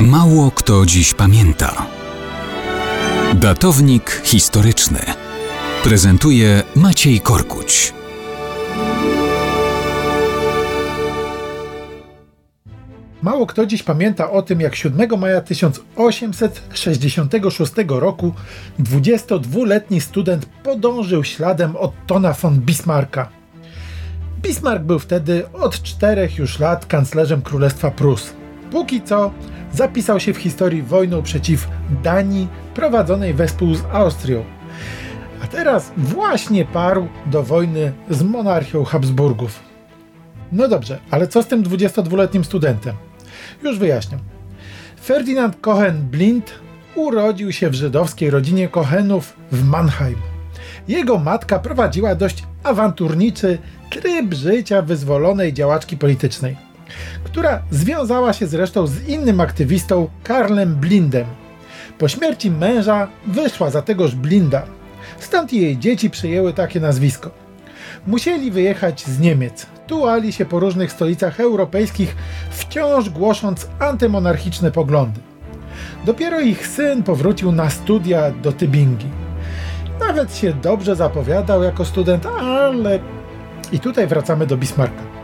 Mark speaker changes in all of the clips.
Speaker 1: Mało kto dziś pamięta. Datownik historyczny prezentuje Maciej Korkuć.
Speaker 2: Mało kto dziś pamięta o tym, jak 7 maja 1866 roku 22-letni student podążył śladem Ottona von Bismarcka. Bismarck był wtedy od czterech już lat kanclerzem Królestwa Prus. Póki co zapisał się w historii wojną przeciw Danii prowadzonej wespół z Austrią. A teraz właśnie parł do wojny z monarchią Habsburgów. No dobrze, ale co z tym 22-letnim studentem? Już wyjaśniam. Ferdynand Cohen-Blind urodził się w żydowskiej rodzinie Cohenów w Mannheim. Jego matka prowadziła dość awanturniczy tryb życia wyzwolonej działaczki politycznej, która związała się zresztą z innym aktywistą Karlem Blindem. Po śmierci męża wyszła za tegoż Blinda, stąd jej dzieci przyjęły takie nazwisko. Musieli wyjechać z Niemiec, tułali się po różnych stolicach europejskich, wciąż głosząc antymonarchiczne poglądy. Dopiero ich syn powrócił na studia do Tybingi. Nawet się dobrze zapowiadał jako student, ale... I tutaj wracamy do Bismarcka.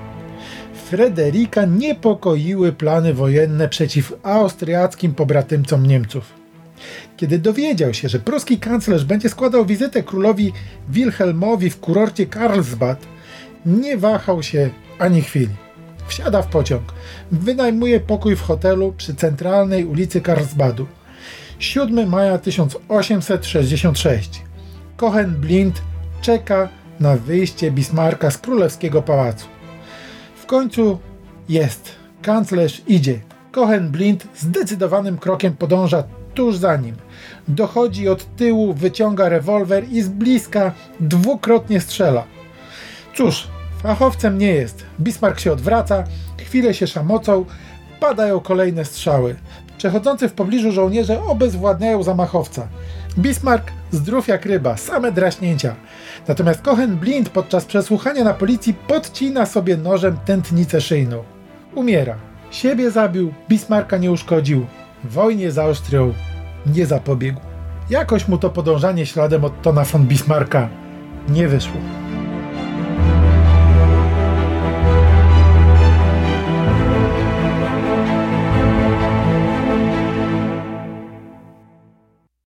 Speaker 2: Frederika niepokoiły plany wojenne przeciw austriackim pobratymcom Niemców. Kiedy dowiedział się, że pruski kanclerz będzie składał wizytę królowi Wilhelmowi w kurorcie Karlsbad, nie wahał się ani chwili. Wsiada w pociąg, wynajmuje pokój w hotelu przy centralnej ulicy Karlsbadu. 7 maja 1866. Cohen Blind czeka na wyjście Bismarcka z królewskiego pałacu. Końcu jest. Kanclerz idzie. Cohen Blind zdecydowanym krokiem podąża tuż za nim. Dochodzi od tyłu, wyciąga rewolwer i z bliska dwukrotnie strzela. Cóż, fachowcem nie jest. Bismarck się odwraca, chwilę się szamocą, padają kolejne strzały. Przechodzący w pobliżu żołnierze obezwładniają zamachowca. Bismarck zdrów jak ryba, same draśnięcia. Natomiast Cohen Blind podczas przesłuchania na policji podcina sobie nożem tętnicę szyjną. Umiera. Siebie zabił, Bismarcka nie uszkodził. Wojnie z Austrią nie zapobiegł. Jakoś mu to podążanie śladem od Tona von Bismarcka nie wyszło.